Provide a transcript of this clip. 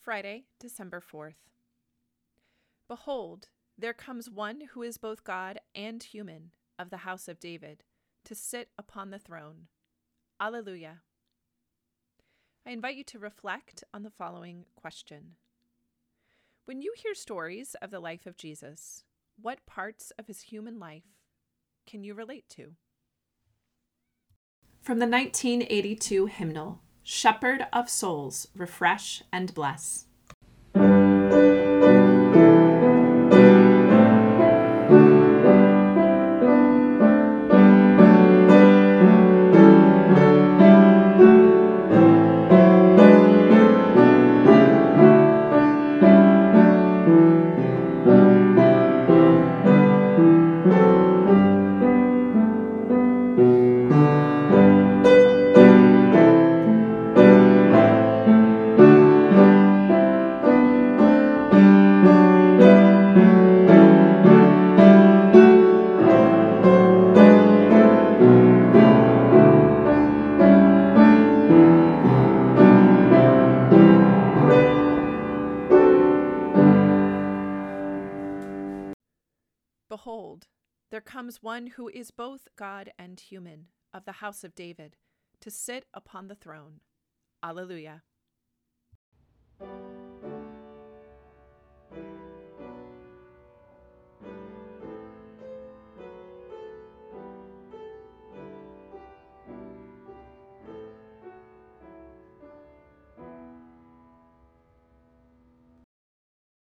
Friday, December 4th. Behold, there comes one who is both God and human of the house of David to sit upon the throne. Alleluia. I invite you to reflect on the following question When you hear stories of the life of Jesus, what parts of his human life can you relate to? From the 1982 hymnal, Shepherd of Souls, Refresh and Bless. Behold, there comes one who is both God and human, of the house of David, to sit upon the throne. Alleluia.